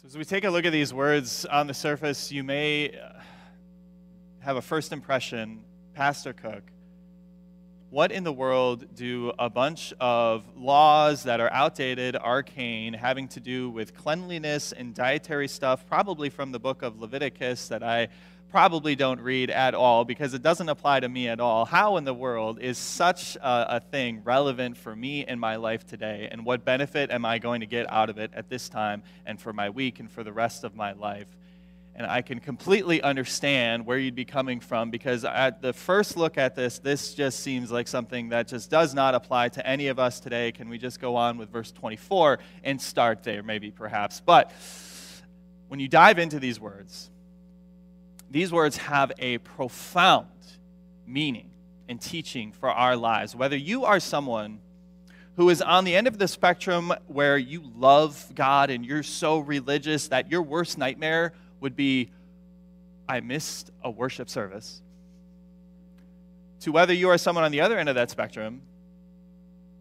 So, as we take a look at these words on the surface, you may uh, have a first impression Pastor Cook, what in the world do a bunch of laws that are outdated, arcane, having to do with cleanliness and dietary stuff, probably from the book of Leviticus that I probably don't read at all because it doesn't apply to me at all. How in the world is such a, a, thing relevant for me in my life today? And what benefit am I going to get out of it at this time and for my week and for the rest of my life? And I can completely understand where you'd be coming from because at the first look at this, this just seems like something that just does not apply to any of us today. Can we just go on with verse 24 and start there, maybe, perhaps? But when you dive into these words, these words have a profound meaning and teaching for our lives. Whether you are someone who is on the end of the spectrum where you love God and you're so religious that your worst nightmare would be, I missed a worship service, to whether you are someone on the other end of that spectrum,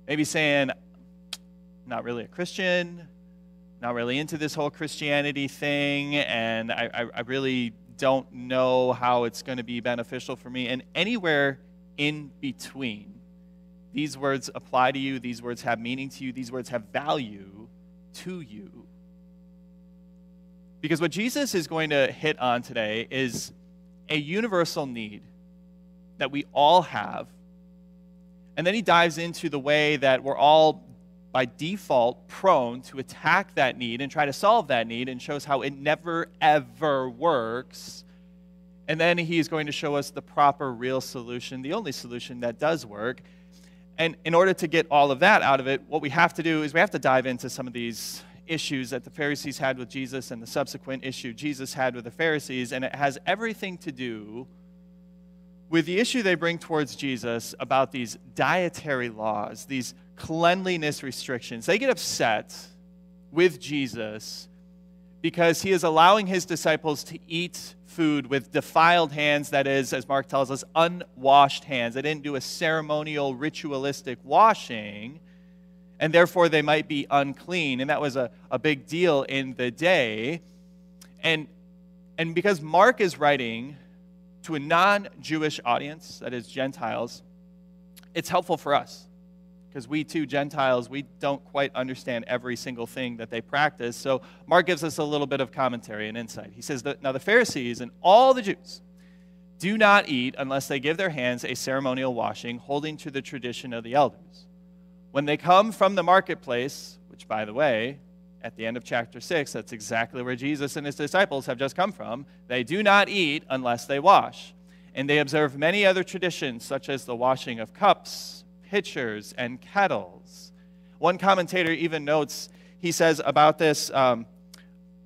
maybe saying, not really a Christian, not really into this whole Christianity thing, and I, I, I really don't know how it's going to be beneficial for me. And anywhere in between, these words apply to you, these words have meaning to you, these words have value to you. Because what Jesus is going to hit on today is a universal need that we all have. And then he dives into the way that we're all by default prone to attack that need and try to solve that need and shows how it never ever works. And then he's going to show us the proper, real solution, the only solution that does work. And in order to get all of that out of it, what we have to do is we have to dive into some of these issues that the Pharisees had with Jesus and the subsequent issue Jesus had with the Pharisees. And it has everything to do with the issue they bring towards Jesus about these dietary laws, these cleanliness restrictions. They get upset with Jesus because he is allowing his disciples to eat food with defiled hands, that is, as Mark tells us, unwashed hands. They didn't do a ceremonial, ritualistic washing, and therefore they might be unclean. And that was a, a big deal in the day. And, and because Mark is writing to a non Jewish audience, that is, Gentiles, it's helpful for us because we too, Gentiles, we don't quite understand every single thing that they practice. So Mark gives us a little bit of commentary and insight. He says that now the Pharisees and all the Jews do not eat unless they give their hands a ceremonial washing, holding to the tradition of the elders. When they come from the marketplace, which by the way, at the end of chapter 6, that's exactly where Jesus and his disciples have just come from, they do not eat unless they wash. And they observe many other traditions, such as the washing of cups pitchers and kettles. One commentator even notes, he says about this um,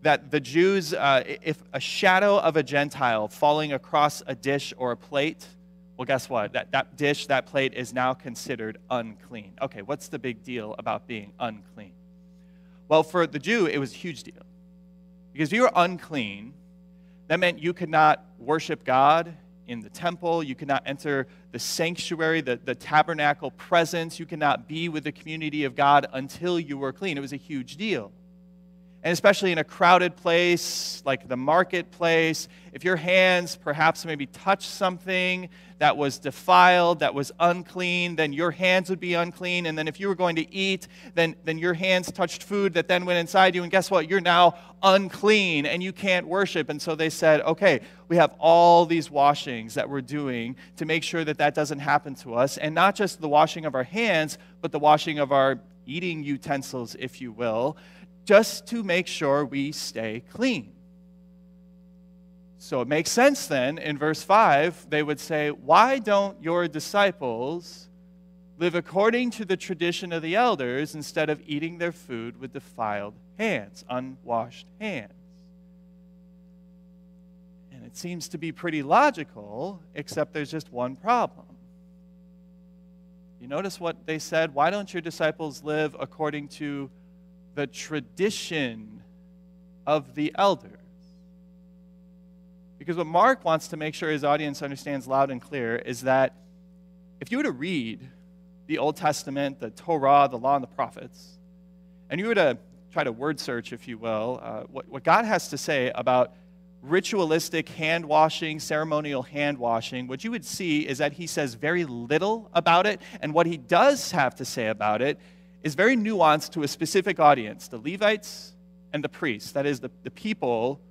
that the Jews, uh, if a shadow of a Gentile falling across a dish or a plate, well, guess what? That, that dish, that plate is now considered unclean. Okay, what's the big deal about being unclean? Well, for the Jew, it was a huge deal. Because if you were unclean, that meant you could not worship God in the temple. You cannot enter the sanctuary, the, the tabernacle presence. You cannot be with the community of God until you were clean. It was a huge deal and especially in a crowded place like the marketplace, if your hands perhaps maybe touch something that was defiled, that was unclean, then your hands would be unclean. And then if you were going to eat, then, then your hands touched food that then went inside you. And guess what? You're now unclean and you can't worship. And so they said, okay, we have all these washings that we're doing to make sure that that doesn't happen to us. And not just the washing of our hands, but the washing of our eating utensils, if you will just to make sure we stay clean. So it makes sense then in verse 5, they would say, Why don't your disciples live according to the tradition of the elders instead of eating their food with defiled hands, unwashed hands? And it seems to be pretty logical, except there's just one problem. You notice what they said? Why don't your disciples live according to the tradition of the elders. Because what Mark wants to make sure his audience understands loud and clear is that if you were to read the Old Testament, the Torah, the law, and the prophets, and you were to try to word search, if you will, uh, what, what God has to say about ritualistic hand washing, ceremonial hand washing, what you would see is that he says very little about it. And what he does have to say about it is very nuanced to a specific audience the Levites and the priests. That is, the, the people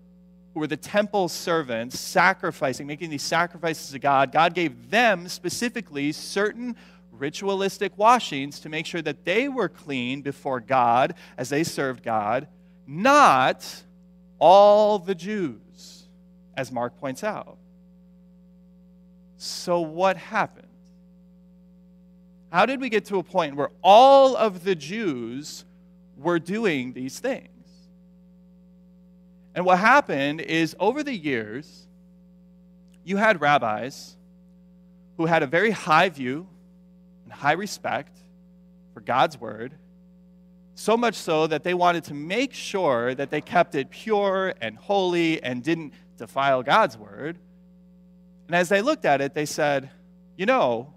who were the temple servants sacrificing, making these sacrifices to God. God gave them specifically certain ritualistic washings to make sure that they were clean before God as they served God, not all the Jews, as Mark points out. So, what happened? How did we get to a point where all of the Jews were doing these things? And what happened is over the years, you had rabbis who had a very high view and high respect for God's word, so much so that they wanted to make sure that they kept it pure and holy and didn't defile God's word. And as they looked at it, they said, you know,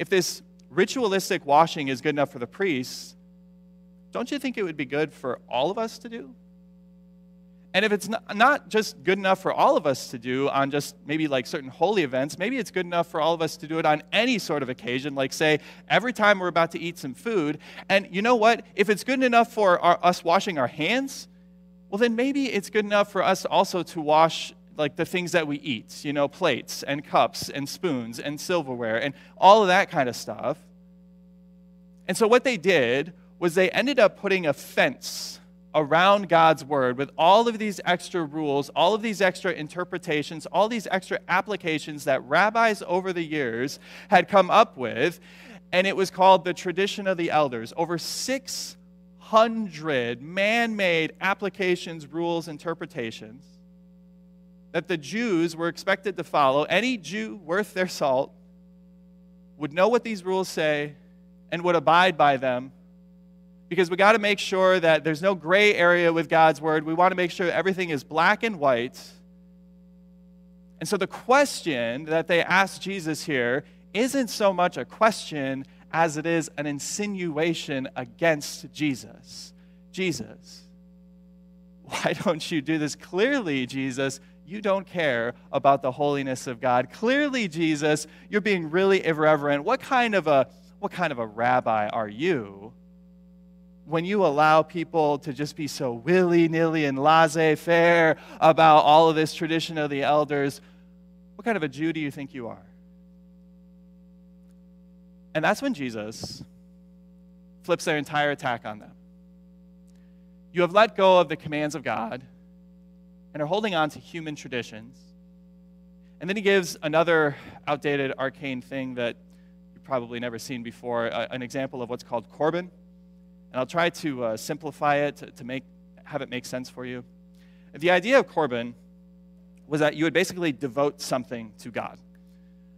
if this ritualistic washing is good enough for the priests, don't you think it would be good for all of us to do? And if it's not, just good enough for all of us to do on just maybe like certain holy events, maybe it's good enough for all of us to do it on any sort of occasion, like say every time we're about to eat some food. And you know what? If it's good enough for our, us washing our hands, well, then maybe it's good enough for us also to wash like the things that we eat, you know, plates and cups and spoons and silverware and all of that kind of stuff. And so what they did was they ended up putting a fence around God's word with all of these extra rules, all of these extra interpretations, all these extra applications that rabbis over the years had come up with. And it was called the tradition of the elders. Over 600 man made applications, rules, interpretations that the Jews were expected to follow. Any Jew worth their salt would know what these rules say and would abide by them because we got to make sure that there's no gray area with God's word. We want to make sure everything is black and white. And so the question that they ask Jesus here isn't so much a question as it is an insinuation against Jesus. Jesus, why don't you do this? Clearly, Jesus, you don't care about the holiness of God. Clearly, Jesus, you're being really irreverent. What kind of a what kind of a rabbi are you when you allow people to just be so willy nilly and laissez faire about all of this tradition of the elders, what kind of a Jew do you think you are? And that's when Jesus flips their entire attack on them. You have let go of the commands of God and are holding on to human traditions. And then he gives another outdated, arcane thing that you've probably never seen before an example of what's called Corban. And I'll try to uh, simplify it to, to make, have it make sense for you. The idea of Corban was that you would basically devote something to God.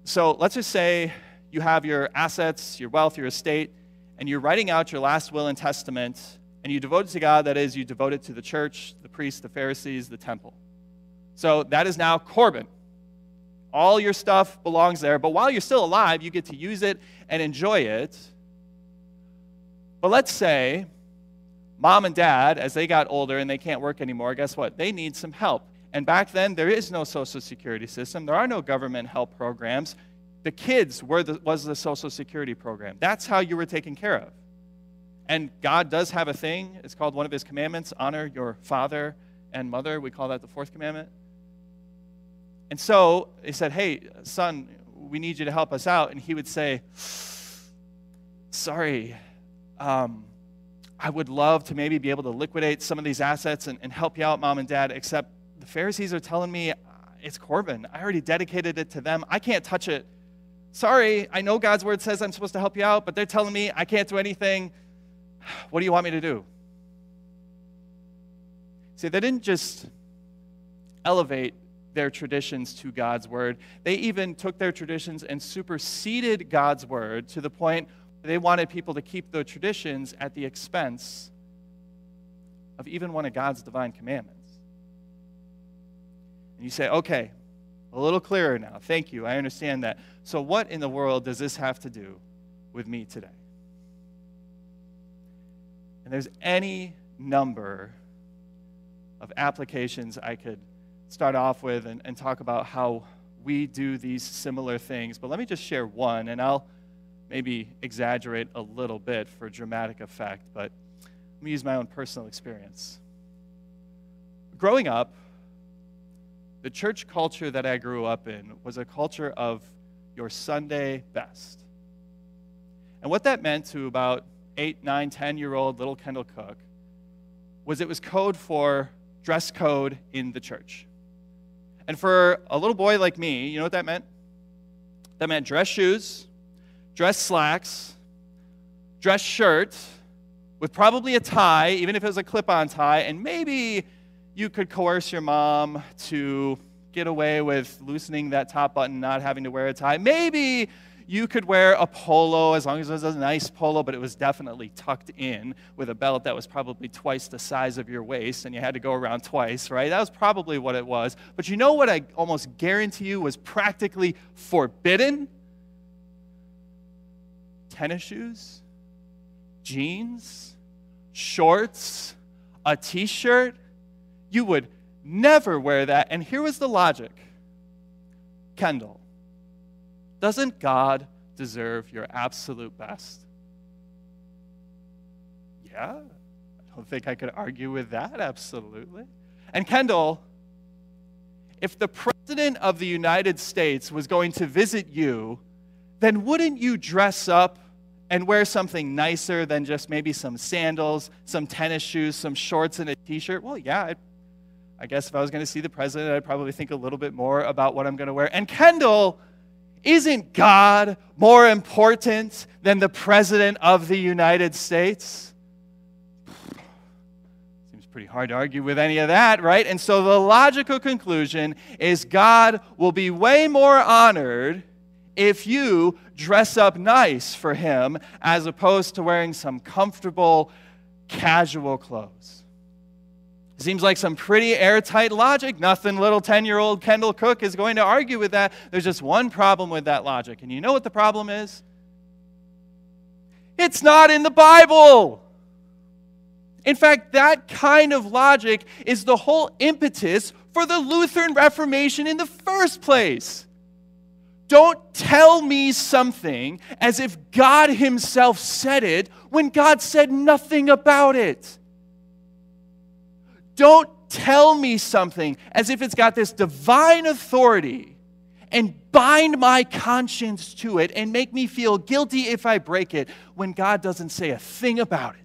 So let's just say you have your assets, your wealth, your estate, and you're writing out your last will and testament, and you devote it to God. That is, you devote it to the church, the priests, the Pharisees, the temple. So that is now Corban. All your stuff belongs there, but while you're still alive, you get to use it and enjoy it. But let's say mom and dad, as they got older and they can't work anymore, guess what? They need some help. And back then, there is no social security system, there are no government help programs. The kids were the, was the social security program. That's how you were taken care of. And God does have a thing, it's called one of his commandments honor your father and mother. We call that the fourth commandment. And so he said, Hey, son, we need you to help us out. And he would say, Sorry, um, I would love to maybe be able to liquidate some of these assets and, and help you out, mom and dad, except the Pharisees are telling me uh, it's Corban. I already dedicated it to them. I can't touch it. Sorry, I know God's word says I'm supposed to help you out, but they're telling me I can't do anything. What do you want me to do? See, they didn't just elevate their traditions to God's word, they even took their traditions and superseded God's word to the point they wanted people to keep the traditions at the expense of even one of God's divine commandments. And you say, okay, a little clearer now. Thank you. I understand that. So, what in the world does this have to do with me today? And there's any number of applications I could start off with and, and talk about how we do these similar things. But let me just share one, and I'll maybe exaggerate a little bit for dramatic effect, but let me use my own personal experience. Growing up, the church culture that I grew up in was a culture of your Sunday best. And what that meant to about eight, nine, ten year old little Kendall Cook was it was code for dress code in the church. And for a little boy like me, you know what that meant? That meant dress shoes, dress slacks, dress shirt with probably a tie, even if it was a clip on tie, and maybe you could coerce your mom to get away with loosening that top button, not having to wear a tie. Maybe you could wear a polo as long as it was a nice polo, but it was definitely tucked in with a belt that was probably twice the size of your waist, and you had to go around twice, right? That was probably what it was. But you know what I almost guarantee you was practically forbidden? Tennis shoes, jeans, shorts, a t shirt. You would never wear that. And here was the logic Kendall, doesn't God deserve your absolute best? Yeah, I don't think I could argue with that, absolutely. And Kendall, if the President of the United States was going to visit you, then wouldn't you dress up and wear something nicer than just maybe some sandals, some tennis shoes, some shorts, and a t shirt? Well, yeah, I'd I guess if I was going to see the president, I'd probably think a little bit more about what I'm going to wear. And Kendall, isn't God more important than the president of the United States? Seems pretty hard to argue with any of that, right? And so the logical conclusion is God will be way more honored if you dress up nice for him as opposed to wearing some comfortable, casual clothes. Seems like some pretty airtight logic. Nothing little 10 year old Kendall Cook is going to argue with that. There's just one problem with that logic. And you know what the problem is? It's not in the Bible. In fact, that kind of logic is the whole impetus for the Lutheran Reformation in the first place. Don't tell me something as if God Himself said it when God said nothing about it. Don't tell me something as if it's got this divine authority and bind my conscience to it and make me feel guilty if I break it when God doesn't say a thing about it.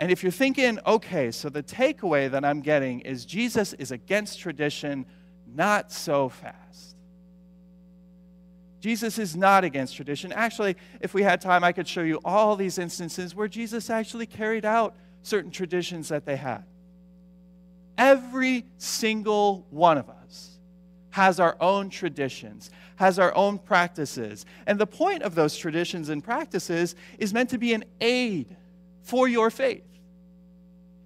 And if you're thinking, okay, so the takeaway that I'm getting is Jesus is against tradition, not so fast. Jesus is not against tradition. Actually, if we had time, I could show you all these instances where Jesus actually carried out certain traditions that they had. Every single one of us has our own traditions, has our own practices. And the point of those traditions and practices is meant to be an aid for your faith.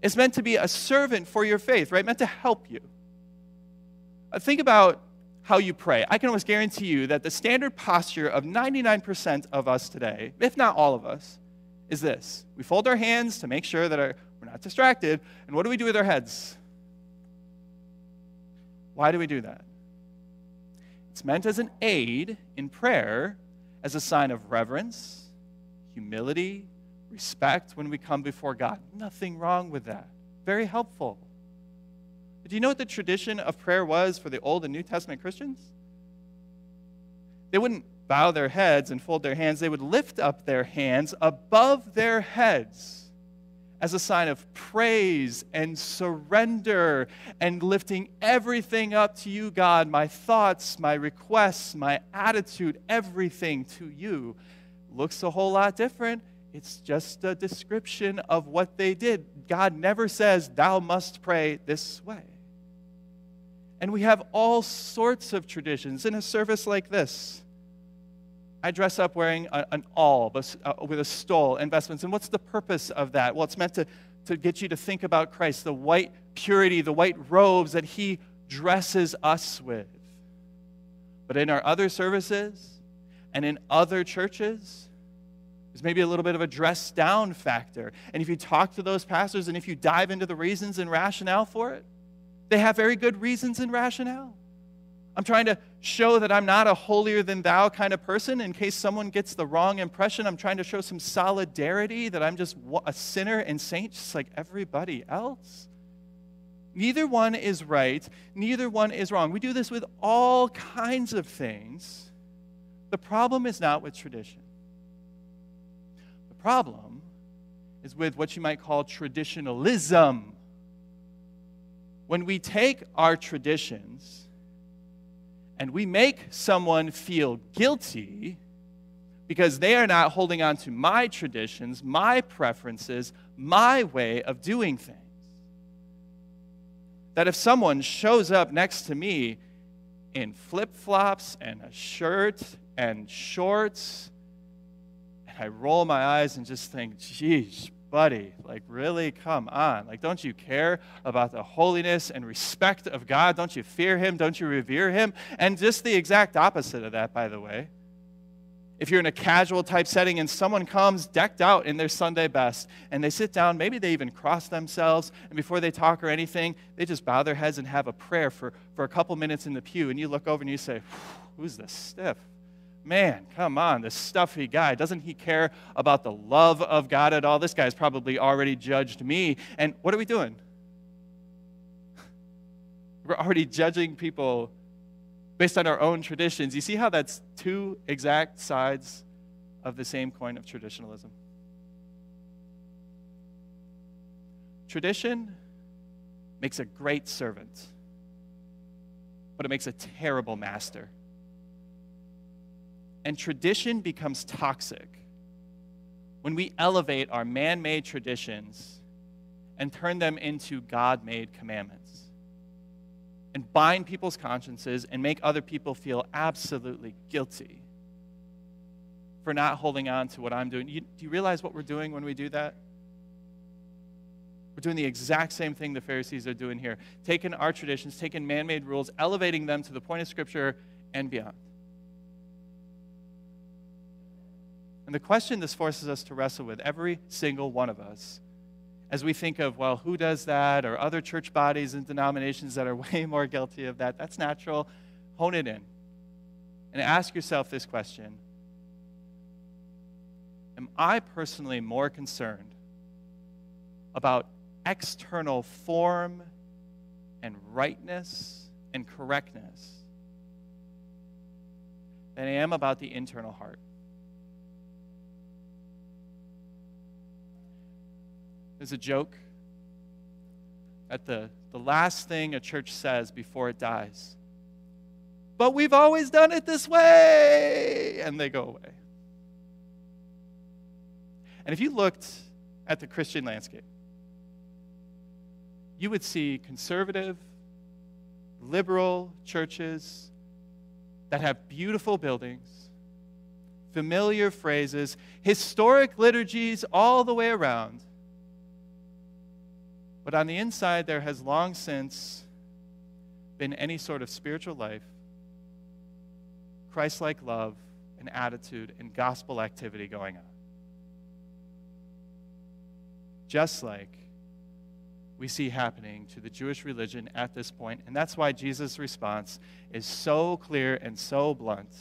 It's meant to be a servant for your faith, right? Meant to help you. Uh, think about how you pray. I can almost guarantee you that the standard posture of 99% of us today, if not all of us, is this we fold our hands to make sure that our, we're not distracted. And what do we do with our heads? Why do we do that? It's meant as an aid in prayer, as a sign of reverence, humility, respect when we come before God. Nothing wrong with that. Very helpful. But do you know what the tradition of prayer was for the Old and New Testament Christians? They wouldn't bow their heads and fold their hands, they would lift up their hands above their heads as a sign of praise and surrender and lifting everything up to you, God, my thoughts, my requests, my attitude, everything to you. Looks a whole lot different. It's just a description of what they did. God never says, Thou must pray this way. And we have all sorts of traditions in a service like this. I dress up wearing a, an alb uh, with a stole and vestments. And what's the purpose of that? Well, it's meant to, to get you to think about Christ, the white purity, the white robes that He dresses us with. But in our other services and in other churches, There's maybe a little bit of a dress down factor. And if you talk to those pastors and if you dive into the reasons and rationale for it, they have very good reasons and rationale. I'm trying to show that I'm not a holier than thou kind of person in case someone gets the wrong impression. I'm trying to show some solidarity that I'm just a sinner and saint just like everybody else. Neither one is right, neither one is wrong. We do this with all kinds of things. The problem is not with tradition the problem is with what you might call traditionalism. When we take our traditions and we make someone feel guilty because they are not holding on to my traditions, my preferences, my way of doing things. That if someone shows up next to me in flip flops and a shirt and shorts and I roll my eyes and just think, geez, buddy, like, really? Come on. Like, don't you care about the holiness and respect of God? Don't you fear Him? Don't you revere Him? And just the exact opposite of that, by the way. If you're in a casual type setting and someone comes decked out in their Sunday best and they sit down, maybe they even cross themselves, and before they talk or anything, they just bow their heads and have a prayer for, for a couple minutes in the pew, and you look over and you say, Who's this stiff? Man, come on, this stuffy guy. Doesn't he care about the love of God at all? This guy's probably already judged me. And what are we doing? We're already judging people based on our own traditions. You see how that's two exact sides of the same coin of traditionalism? Tradition makes a great servant, but it makes a terrible master and tradition becomes toxic when we elevate our man made traditions and turn them into God made commandments and bind people's consciences and make other people feel absolutely guilty for not holding on to what I'm doing. You, do you realize what we're doing when we do that? We're doing the exact same thing the Pharisees are doing here, taking our traditions, taking man made rules, elevating them to the point of Scripture and beyond. And the question this forces us to wrestle with, every single one of us, as we think of, well, who does that, or other church bodies and denominations that are way more guilty of that, that's natural. Hone it in. And ask yourself this question Am I personally more concerned about external form and rightness and correctness than I am about the internal heart? There's a joke at the, the last thing a church says before it dies. But we've always done it this way. And they go away. And if you looked at the Christian landscape, you would see conservative, liberal churches that have beautiful buildings, familiar phrases, historic liturgies all the way around, but on the inside, there has long since been any sort of spiritual life, Christ like love, and attitude, and gospel activity going on. Just like we see happening to the Jewish religion at this point. And that's why Jesus' response is so clear and so blunt.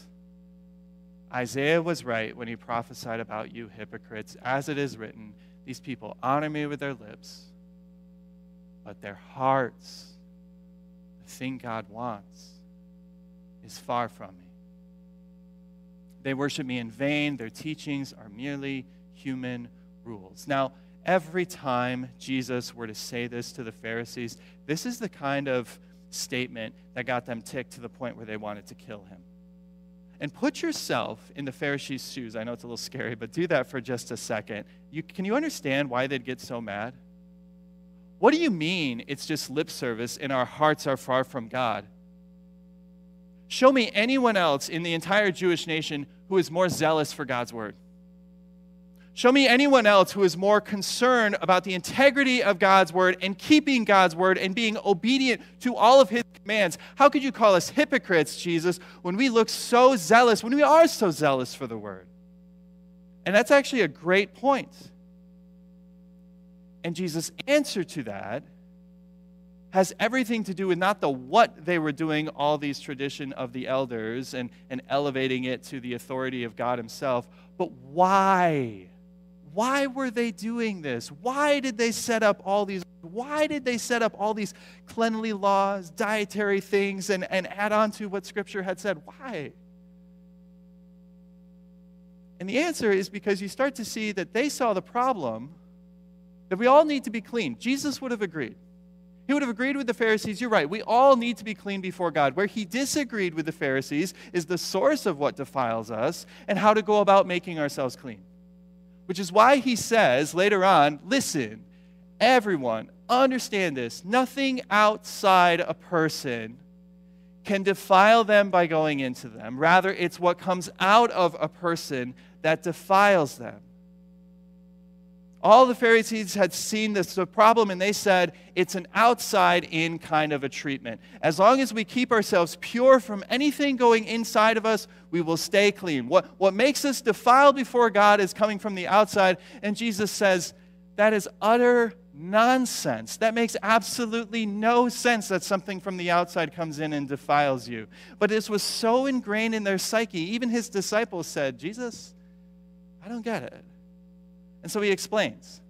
Isaiah was right when he prophesied about you hypocrites. As it is written, these people honor me with their lips but their hearts, the thing God wants, is far from me. They worship me in vain. Their teachings are merely human rules. Now, every time Jesus were to say this to the Pharisees, this is the kind of statement that got them ticked to the point where they wanted to kill him. And put yourself in the Pharisees' shoes. I know it's a little scary, but do that for just a second. You, can you understand why they'd get so mad? What do you mean it's just lip service and our hearts are far from God? Show me anyone else in the entire Jewish nation who is more zealous for God's word. Show me anyone else who is more concerned about the integrity of God's word and keeping God's word and being obedient to all of his commands. How could you call us hypocrites, Jesus, when we look so zealous, when we are so zealous for the word? And that's actually a great point. And Jesus' answer to that has everything to do with not the what they were doing, all these tradition of the elders and, and elevating it to the authority of God Himself, but why? Why were they doing this? Why did they set up all these? Why did they set up all these cleanly laws, dietary things, and, and add on to what Scripture had said? Why? And the answer is because you start to see that they saw the problem that we all need to be clean. Jesus would have agreed. He would have agreed with the Pharisees. You're right. We all need to be clean before God. Where he disagreed with the Pharisees is the source of what defiles us and how to go about making ourselves clean. Which is why he says later on listen, everyone, understand this. Nothing outside a person can defile them by going into them. Rather, it's what comes out of a person that defiles them. All the Pharisees had seen this the problem, and they said it's an outside in kind of a treatment. As long as we keep ourselves pure from anything going inside of us, we will stay clean. What, what makes us defiled before God is coming from the outside, and Jesus says that is utter nonsense. That makes absolutely no sense that something from the outside comes in and defiles you. But this was so ingrained in their psyche, even his disciples said, Jesus, I don't get it. And so he explains.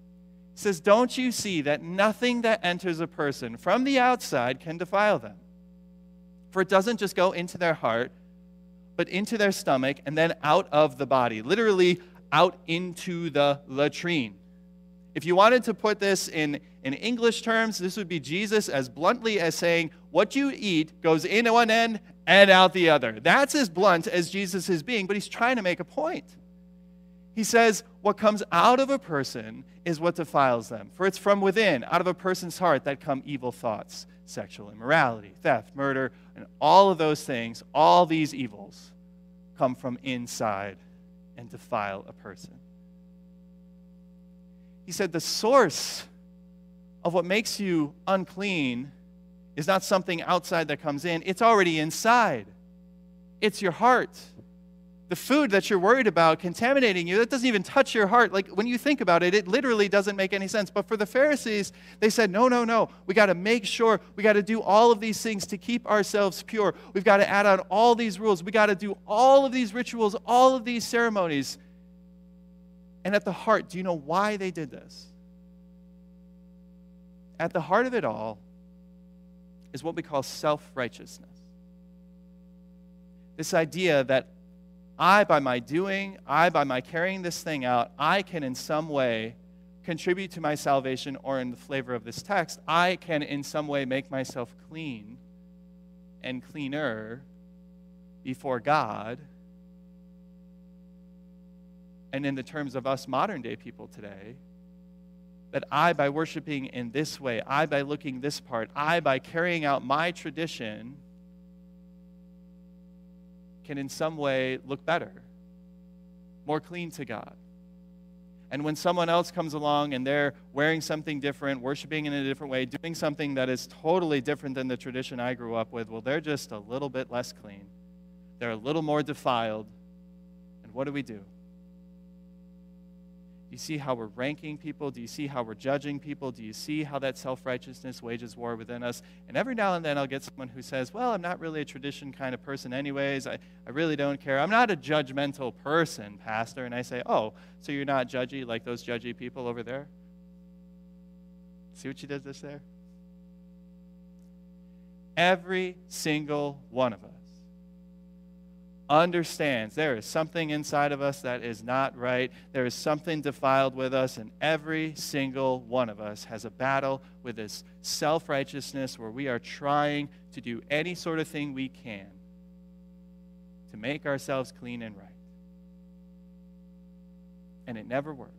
He says, Don't you see that nothing that enters a person from the outside can defile them? For it doesn't just go into their heart, but into their stomach and then out of the body, literally out into the latrine. If you wanted to put this in, in English terms, this would be Jesus as bluntly as saying, What you eat goes in one end and out the other. That's as blunt as Jesus is being, but he's trying to make a point. He says, What comes out of a person is what defiles them. For it's from within, out of a person's heart, that come evil thoughts, sexual immorality, theft, murder, and all of those things, all these evils come from inside and defile a person. He said, The source of what makes you unclean is not something outside that comes in, it's already inside. It's your heart the food that you're worried about contaminating you, that doesn't even touch your heart. Like when you think about it, it literally doesn't make any sense. But for the Pharisees, they said, no, no, no. We got to make sure, we got to do all of these things to keep ourselves pure. We've got to add on all these rules. We got to do all of these rituals, all of these ceremonies. And at the heart, do you know why they did this? At the heart of it all is what we call self righteousness. This idea that I, by my doing, I, by my carrying this thing out, I can in some way contribute to my salvation, or in the flavor of this text, I can in some way make myself clean and cleaner before God. And in the terms of us modern day people today, that I, by worshiping in this way, I, by looking this part, I, by carrying out my tradition, can in some way look better, more clean to God. And when someone else comes along and they're wearing something different, worshiping in a different way, doing something that is totally different than the tradition I grew up with, well, they're just a little bit less clean. They're a little more defiled. And what do we do? Do you see how we're ranking people? Do you see how we're judging people? Do you see how that self righteousness wages war within us? And every now and then I'll get someone who says, Well, I'm not really a tradition kind of person, anyways. I, I really don't care. I'm not a judgmental person, Pastor. And I say, Oh, so you're not judgy like those judgy people over there? See what she did this there? Every single one of us understands there is something inside of us that is not right. There is something defiled with us, and every single one of us has a battle with this self righteousness where we are trying to do any sort of thing we can to make ourselves clean and right. And it never works.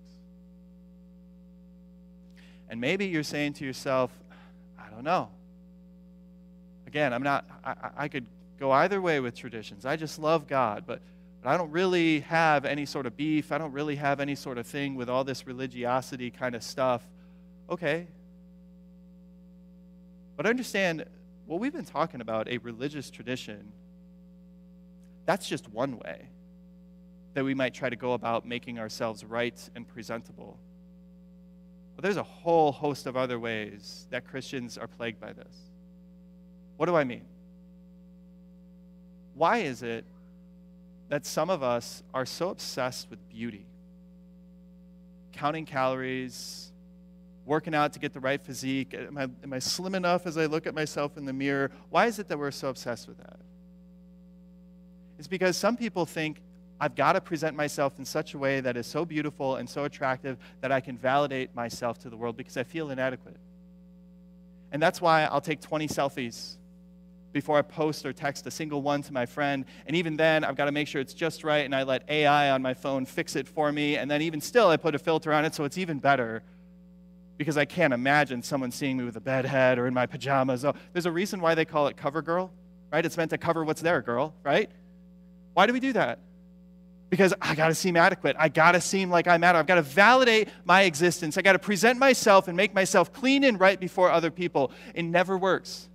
And maybe you're saying to yourself, I don't know. Again, I'm not, I, I could go either way with traditions. I just love God, but, but I don't really have any sort of beef. I don't really have any sort of thing with all this religiosity kind of stuff. Okay. But understand what we've been talking about, a religious tradition, that's just one way. that we might try to go about making ourselves right and presentable. But there's a whole host of other ways that Christians are plagued by this. What do I mean? Why is it that some of us are so obsessed with beauty? Counting calories, working out to get the right physique. Am I, am I slim enough as I look at myself in the mirror? Why is it that we're so obsessed with that? It's because some people think I've got to present myself in such a way that is so beautiful and so attractive that I can validate myself to the world because I feel inadequate. And that's why I'll take 20 selfies before I post or text a single one to my friend. And even then, I've got to make sure it's just right, and I let AI on my phone fix it for me. And then, even still, I put a filter on it so it's even better because I can't imagine someone seeing me with a bed head or in my pajamas. Oh, there's a reason why they call it cover girl, right? It's meant to cover what's there, girl, right? Why do we do that? Because I got to seem adequate. I got to seem like I matter. I've got to validate my existence. I got to present myself and make myself clean and right before other people. It never works.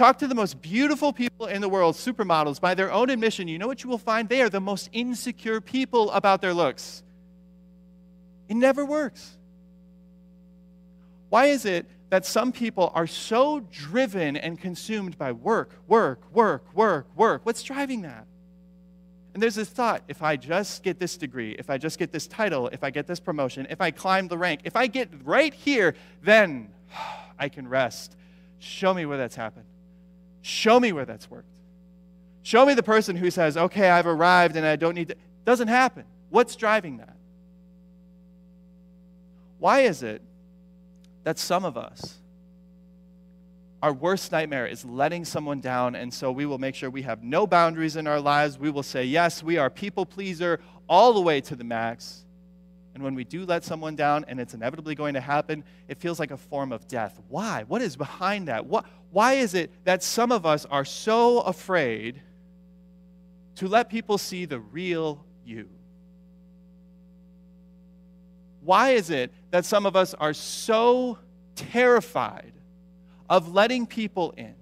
Talk to the most beautiful people in the world, supermodels, by their own admission. You know what you will find? They are the most insecure people about their looks. It never works. Why is it that some people are so driven and consumed by work, work, work, work, work? What's driving that? And there's this thought if I just get this degree, if I just get this title, if I get this promotion, if I climb the rank, if I get right here, then I can rest. Show me where that's happened. Show me where that's worked. Show me the person who says, okay, I've arrived and I don't need to. Doesn't happen. What's driving that? Why is it that some of us, our worst nightmare is letting someone down, and so we will make sure we have no boundaries in our lives. We will say, yes, we are people pleaser all the way to the max. And when we do let someone down, and it's inevitably going to happen, it feels like a form of death. Why? What is behind that? What, why is it that some of us are so afraid to let people see the real you? Why is it that some of us are so terrified of letting people in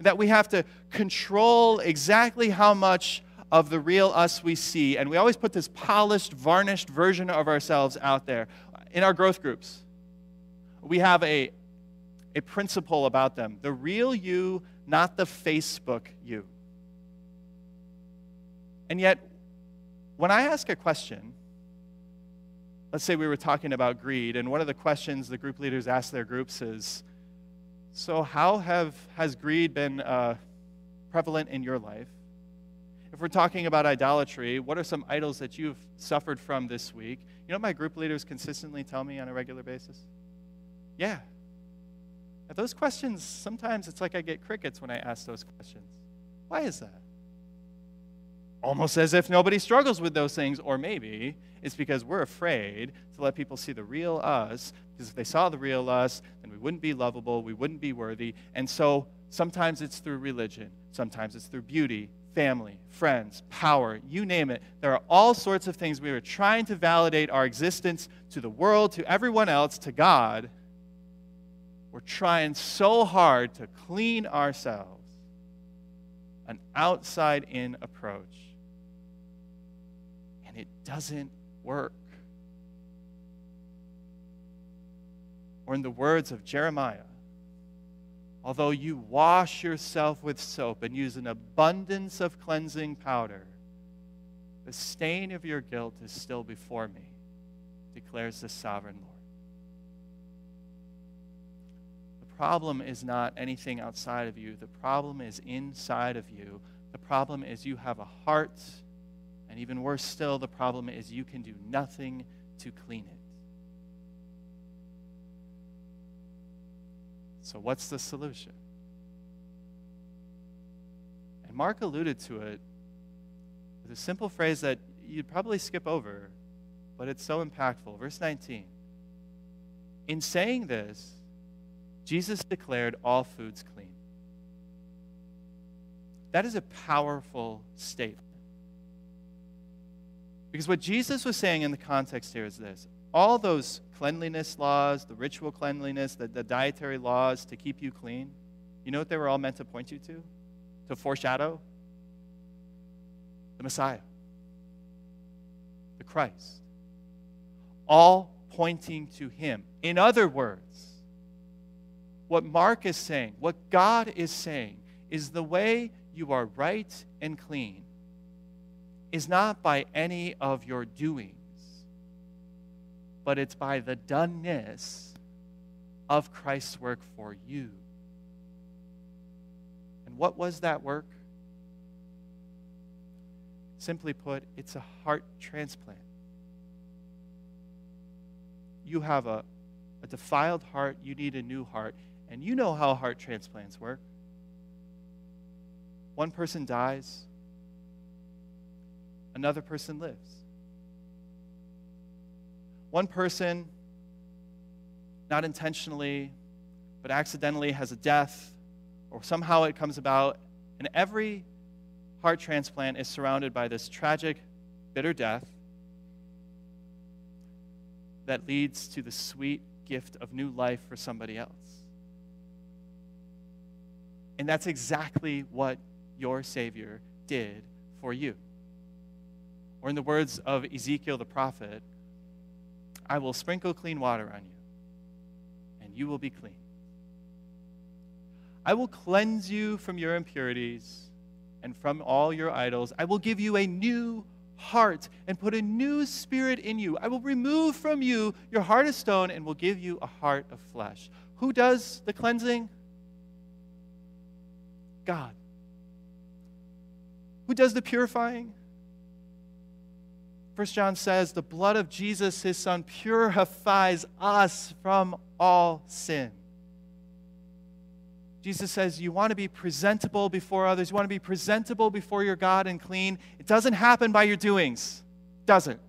that we have to control exactly how much of the real us we see? And we always put this polished, varnished version of ourselves out there. In our growth groups, we have a, a principle about them the real you, not the Facebook you. And yet, when I ask a question, let's say we were talking about greed, and one of the questions the group leaders ask their groups is So, how have, has greed been uh, prevalent in your life? We're talking about idolatry, what are some idols that you've suffered from this week? You know my group leaders consistently tell me on a regular basis? Yeah. Those questions, sometimes it's like I get crickets when I ask those questions. Why is that? almost as if nobody struggles with those things, or maybe it's because we're afraid to let people see the real us, because if they saw the real us, then we wouldn't be lovable, we wouldn't be worthy. And so sometimes it's through religion, sometimes it's through beauty, family, friends, power, you name it. There are all sorts of things we are trying to validate our existence to the world, to everyone else, to God. We're trying so hard to clean ourselves, an outside in approach and it doesn't work. Or, in the words of Jeremiah, although you wash yourself with soap and use an abundance of cleansing powder, the stain of your guilt is still before me, declares the sovereign Lord. The problem is not anything outside of you, the problem is inside of you. The problem is you have a heart and even worse still, the problem is you can do nothing to clean it. So, what's the solution? And Mark alluded to it with a simple phrase that you'd probably skip over, but it's so impactful. Verse 19. In saying this, Jesus declared all foods clean. That is a powerful statement. Because what Jesus was saying in the context here is this all those cleanliness laws, the ritual cleanliness, the, the dietary laws to keep you clean, you know what they were all meant to point you to? To foreshadow? The Messiah, the Christ, all pointing to him. In other words, what Mark is saying, what God is saying, is the way you are right and clean is not by any of your doings, but it's by the doneness of Christ's work for you. And what was that work? Simply put, it's a heart transplant. You have a, a defiled heart, you need a new heart. And you know how heart transplants work. One person dies, another person lives. One person, not intentionally, but accidentally, has a death, or somehow it comes about, and every heart transplant is surrounded by this tragic, bitter death that leads to the sweet gift of new life for somebody else. And that's exactly what your Savior did for you. Or, in the words of Ezekiel the prophet, I will sprinkle clean water on you, and you will be clean. I will cleanse you from your impurities and from all your idols. I will give you a new heart and put a new spirit in you. I will remove from you your heart of stone and will give you a heart of flesh. Who does the cleansing? God. Who does the purifying? First John says, the blood of Jesus, his son, purifies us from all sin. Jesus says, You want to be presentable before others. You want to be presentable before your God and clean. It doesn't happen by your doings. Doesn't.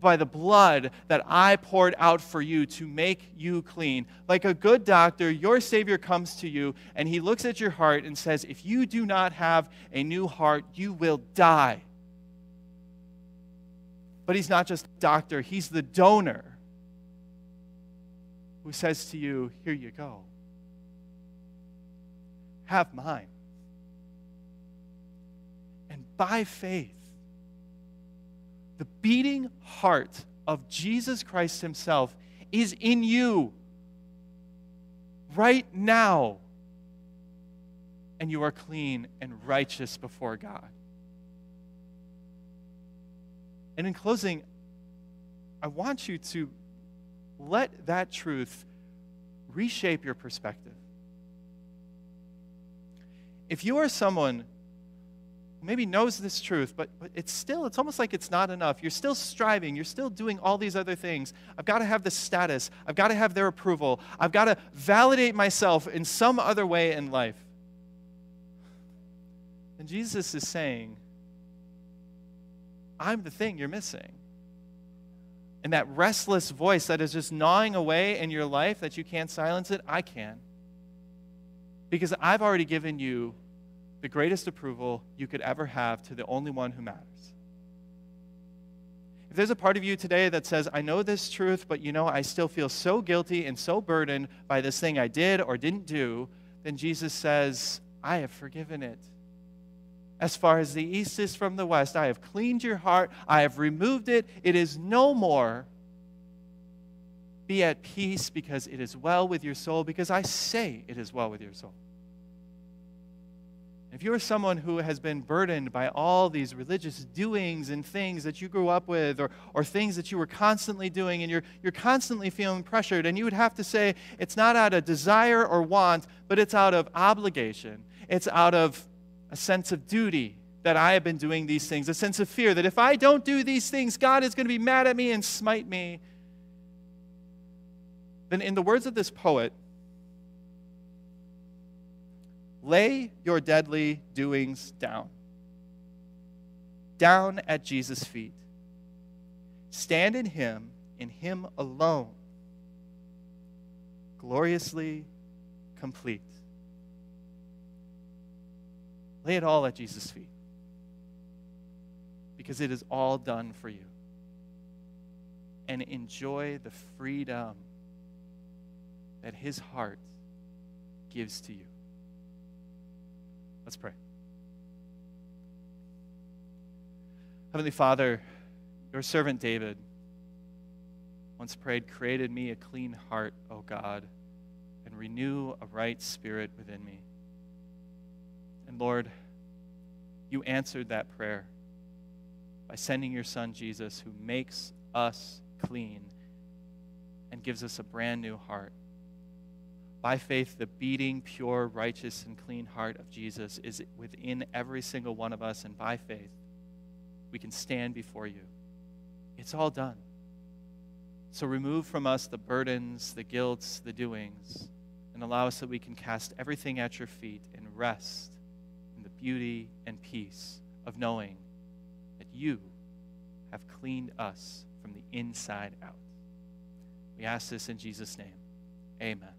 By the blood that I poured out for you to make you clean. Like a good doctor, your Savior comes to you and he looks at your heart and says, If you do not have a new heart, you will die. But he's not just a doctor, he's the donor who says to you, Here you go. Have mine. And by faith, the beating heart of Jesus Christ Himself is in you right now. And you are clean and righteous before God. And in closing, I want you to let that truth reshape your perspective. If you are someone who maybe knows this truth, but, but it's still, it's almost like it's not enough. You're still striving, you're still doing all these other things. I've got to have the status, I've got to have their approval, I've got to validate myself in some other way in life. And Jesus is saying, I'm the thing you're missing. And that restless voice that is just gnawing away in your life that you can't silence it, I can. Because I've already given you the greatest approval you could ever have to the only one who matters. If there's a part of you today that says, I know this truth, but you know, I still feel so guilty and so burdened by this thing I did or didn't do, then Jesus says, I have forgiven it as far as the east is from the west. I have cleaned your heart, I have removed it. It is no more. Be at peace because it is well with your soul, because I say it is well with your soul. If you are someone who has been burdened by all these religious doings and things that you grew up with, or, or things that you were constantly doing, and you're, you're constantly feeling pressured, and you would have to say it's not out of desire or want, but it's out of obligation, it's out of a sense of duty that I have been doing these things, a sense of fear that if I don't do these things, God is going to be mad at me and smite me. Then, in the words of this poet, lay your deadly doings down, down at Jesus' feet. Stand in Him, in Him alone, gloriously complete. Lay it all at Jesus' feet because it is all done for you. And enjoy the freedom that His heart gives to you. Let's pray. Heavenly Father, your servant David once prayed, Created me a clean heart, O God, and renew a right spirit within me. And Lord, you answered that prayer by sending your Son Jesus, who makes us clean and gives us a brand new heart. By faith, the beating, pure, righteous, and clean heart of Jesus is within every single one of us, and by faith, we can stand before you. It's all done. So remove from us the burdens, the guilts, the doings, and allow us that we can cast everything at your feet and rest beauty and peace of knowing that you have cleaned us from the inside out. We ask this in Jesus' name. Amen.